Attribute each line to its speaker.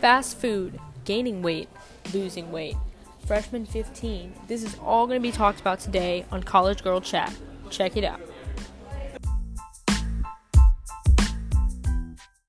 Speaker 1: Fast food, gaining weight, losing weight. Freshman 15. This is all going to be talked about today on College Girl Chat. Check it out.